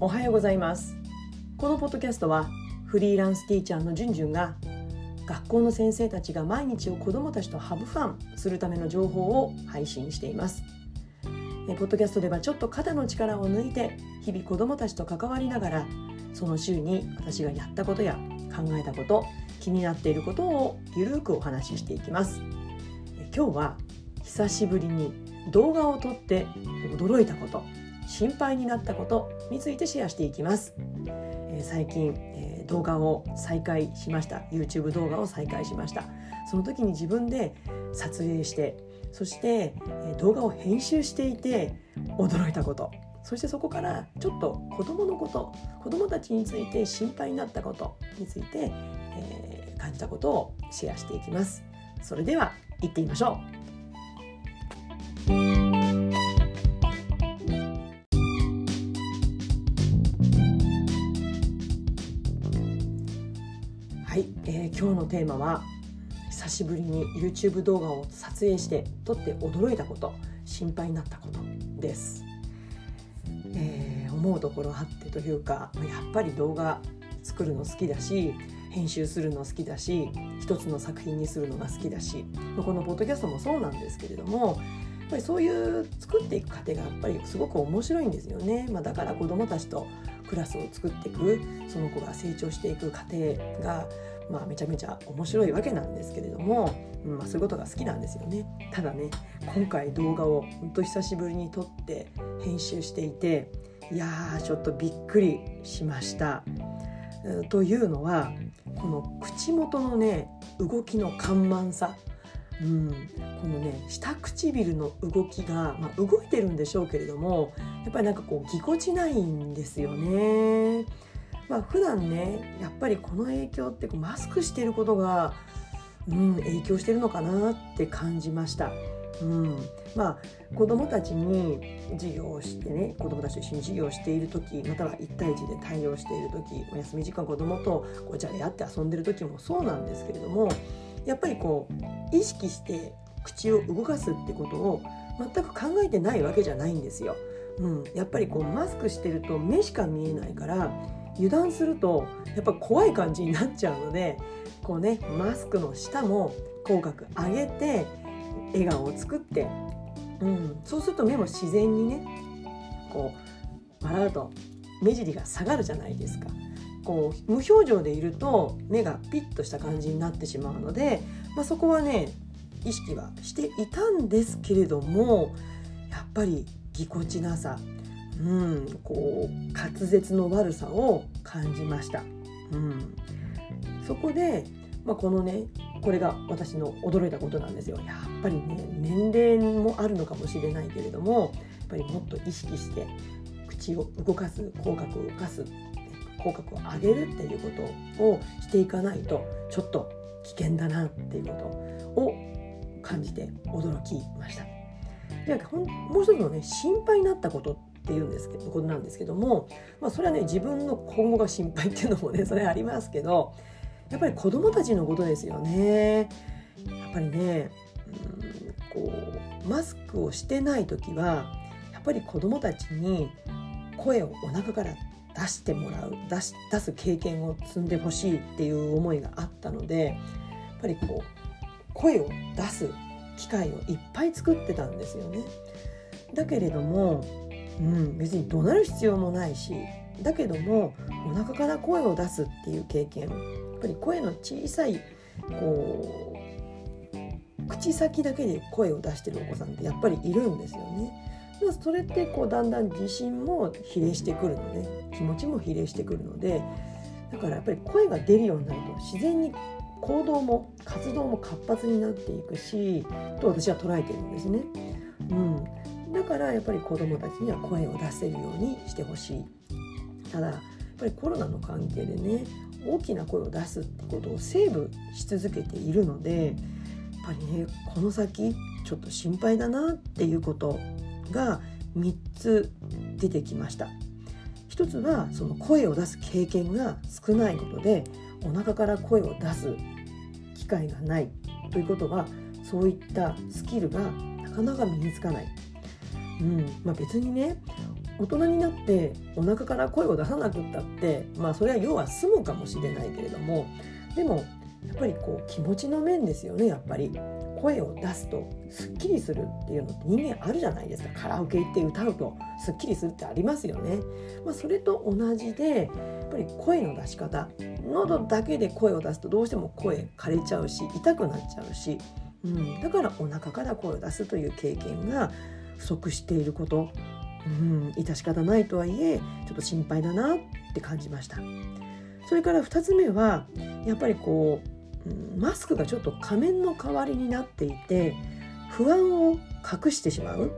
おはようございます。このポッドキャストはフリーランスティーチャーのじゅんじゅんが学校の先生たちが毎日を子どもたちとハブファンするための情報を配信しています。ポッドキャストではちょっと肩の力を抜いて日々子どもたちと関わりながらその週に私がやったことや考えたこと気になっていることをゆるくお話ししていきます。今日は久しぶりに動画を撮って驚いたこと心配になったことについてシェアしていきます、えー、最近、えー、動画を再開しました。YouTube 動画を再開しました。その時に自分で撮影してそして、えー、動画を編集していて驚いたこと。そしてそこからちょっと子どものこと子どもたちについて心配になったことについて、えー、感じたことをシェアしていきます。それでは行ってみましょう。テーマは久しぶりに YouTube 動画を撮影して撮って驚いたこと心配になったことです、えー、思うところあってというかやっぱり動画作るの好きだし編集するの好きだし一つの作品にするのが好きだしこのポッドキャストもそうなんですけれどもやっぱりそういう作っていく過程がやっぱりすごく面白いんですよね、まあ、だから子どもたちとクラスを作っていくその子が成長していく過程が、まあ、めちゃめちゃ面白いわけなんですけれども、まあ、そういうことが好きなんですよねただね今回動画を本当久しぶりに撮って編集していていやーちょっとびっくりしました。というのはこの口元のね動きの緩慢さうん、このね下唇の動きが、まあ、動いてるんでしょうけれどもやっぱりなんかこうぎこちないんですよね。まあ普段ねやっぱりこの影響ってマスクしてることが、うん、影響してるのかなって感じました。うん、まあ子どもたちに授業をしてね子どもたちと一緒に授業をしている時または1対1で対応している時お休み時間子どもとこうじゃれ合って遊んでる時もそうなんですけれどもやっぱりこう意識して口を動かすってことを全く考えてないわけじゃないんですよ。うん、やっぱりこうマスクしてると目しか見えないから油断するとやっぱ怖い感じになっちゃうのでこうねマスクの下も口角上げて笑顔を作って、うん、そうすると目も自然にねこう笑うと目尻が下がるじゃないですか。こう無表情でいると目がピッとした感じになってしまうので、まあ、そこはね意識はしていたんですけれどもやっぱりぎこちなさ、うん、こう滑舌の悪さを感じました。うん、そこで、まあ、このねこれが私の驚いたことなんですよ。やっぱりね年齢もあるのかもしれないけれどもやっぱりもっと意識して口を動かす口角を動かす口角を上げるっていうことをしていかないとちょっと危険だなっていうことを感じて驚きました。でもう一つのね心配になったことっていうんですけどことなんですけども、まあ、それはね自分の今後が心配っていうのもねそれありますけどやっぱり子どもたちのことですよね。やっぱりねうんこうマスクをしてない時はやっぱり子どもたちに声をお腹から出してもらう出し出す経験を積んでほしいっていう思いがあったのでやっぱりこう声を出す機会をいっぱい作ってたんですよね。だけれども、うん、別に怒鳴る必要もないしだけどもお腹から声を出すっていう経験やっぱり声の小さいこう口先だけで声を出してるお子さんってやっぱりいるんですよね。それってこうだんだん自信も比例してくるので気持ちも比例してくるのでだからやっぱり声が出るようになると自然に行動も活動も活発になっていくしと私は捉えてるんですね。うん、だからやっぱり子どもたちには声を出せるようにしてほしい。ただやっぱりコロナの関係でね大きな声を出すってことをセーブし続けているのでやっぱりねこの先ちょっと心配だなっていうことが3つ出てきました一つはその声を出す経験が少ないことでお腹から声を出す機会がないということはそういったスキルがなかなか身につかない、うん。まあ、別にね大人になってお腹から声を出さなくったってまあそれは要は済むかもしれないけれどもでもやっぱりこう気持ちの面ですよねやっぱり。声を出すとすっきりするっていうのって人間あるじゃないですか。カラオケ行って歌うとすっきりするってありますよね、まあ、それと同じでやっぱり声の出し方喉だけで声を出すとどうしても声枯れちゃうし痛くなっちゃうし、うん、だからお腹から声を出すという経験が不足していること、うん、致し方ないとはいえちょっと心配だなって感じました。それから2つ目はやっぱりこうマスクがちょっと仮面の代わりになっていて不安を隠してしまう、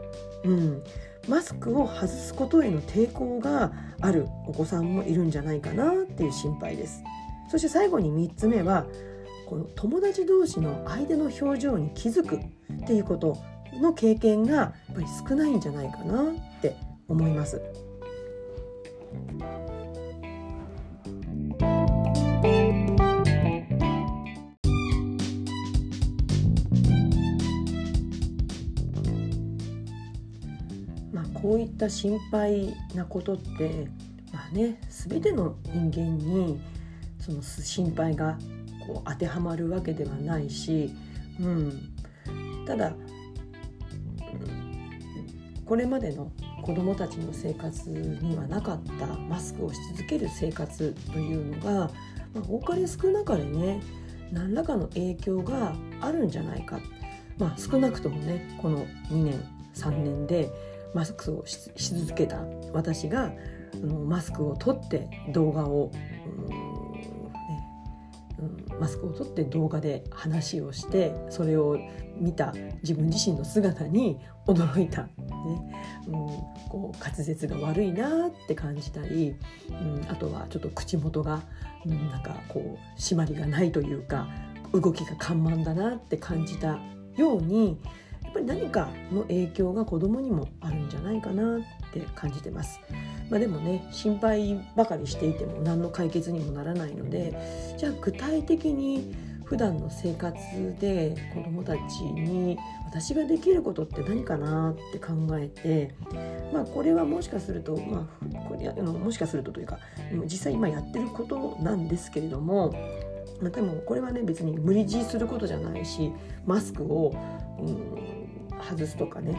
うん、マスクを外すことへの抵抗があるお子さんもいるんじゃないかなっていう心配です。そして最後に3つ目はこの友達同士の相手の表情に気づくっていうことの経験がやっぱり少ないんじゃないかなって思います。こういった心配なことってまあね全ての人間にその心配がこう当てはまるわけではないし、うん、ただ、これまでの子どもたちの生活にはなかったマスクをし続ける生活というのが、まあ、多かれ少なかれね何らかの影響があるんじゃないか、まあ、少なくともねこの2年3年でマスクをし続けた私がマスクを取って動画を、マスクを取って動画で話をしてそれを見た自分自身の姿に驚いた、ねう、こう滑舌が悪いなって感じたり、あとはちょっと口元が、うん、なんかこう締まりがないというか動きが緩慢だなって感じたようにやっぱり何かの影響が子供にもあるんじゃないかなって感じてます。まあ、でもね心配ばかりしていても何の解決にもならないのでじゃあ具体的に普段の生活で子どもたちに私ができることって何かなって考えて、まあ、これはもしかすると、まあ、これあのもしかするとというか実際今やってることなんですけれどもでもこれはね別に無理強いすることじゃないしマスクを、うん外すとかね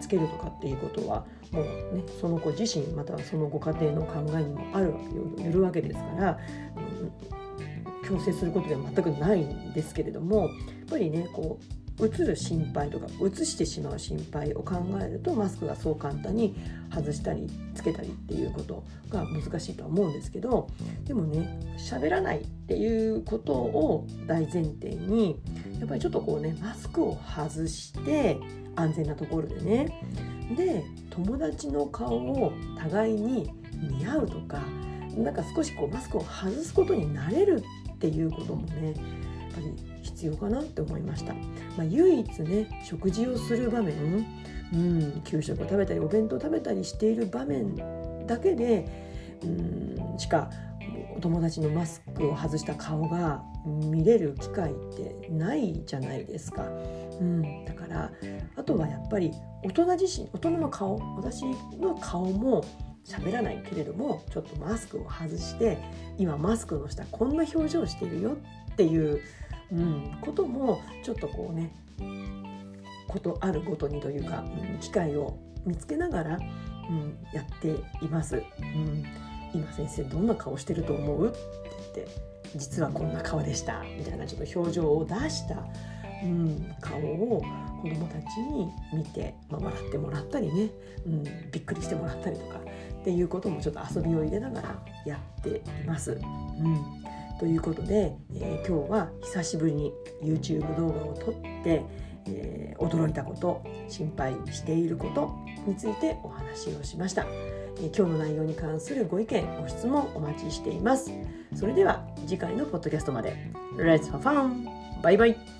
つけるとかっていうことはもうねその子自身またはそのご家庭の考えにもあるわけよるわけですから、うん、強制することでは全くないんですけれどもやっぱりねこううつる心配とかうつしてしまう心配を考えるとマスクがそう簡単に外したりつけたりっていうことが難しいとは思うんですけどでもね喋らないっていうことを大前提にやっぱりちょっとこうねマスクを外して安全なところでねで友達の顔を互いに見合うとかなんか少しこうマスクを外すことになれるっていうこともねやっぱり必要かなって思いました、まあ、唯一ね食事をする場面、うん、給食を食べたりお弁当食べたりしている場面だけで、うん、しかお友達のマスクを外した顔が見れる機会ってないじゃないですか、うん、だからあとはやっぱり大人自身大人の顔私の顔も喋らないけれどもちょっとマスクを外して今マスクの下こんな表情しているよっていううん、こともちょっとこうねことあるごとにというか、うん、機会を見つけながら、うん、やっています、うん。今先生どんな顔してると思う？って言って実はこんな顔でした。みたいなちょっと表情を出した、うん、顔を子どもたちに見て、まあ、笑ってもらったりね、うん、びっくりしてもらったりとかっていうこともちょっと遊びを入れながらやっています。うん。ということで、えー、今日は久しぶりに YouTube 動画を撮って、えー、驚いたこと心配していることについてお話をしました、えー、今日の内容に関するご意見ご質問お待ちしています。それでは次回のポッドキャストまで。Let's have fun! バイバイ。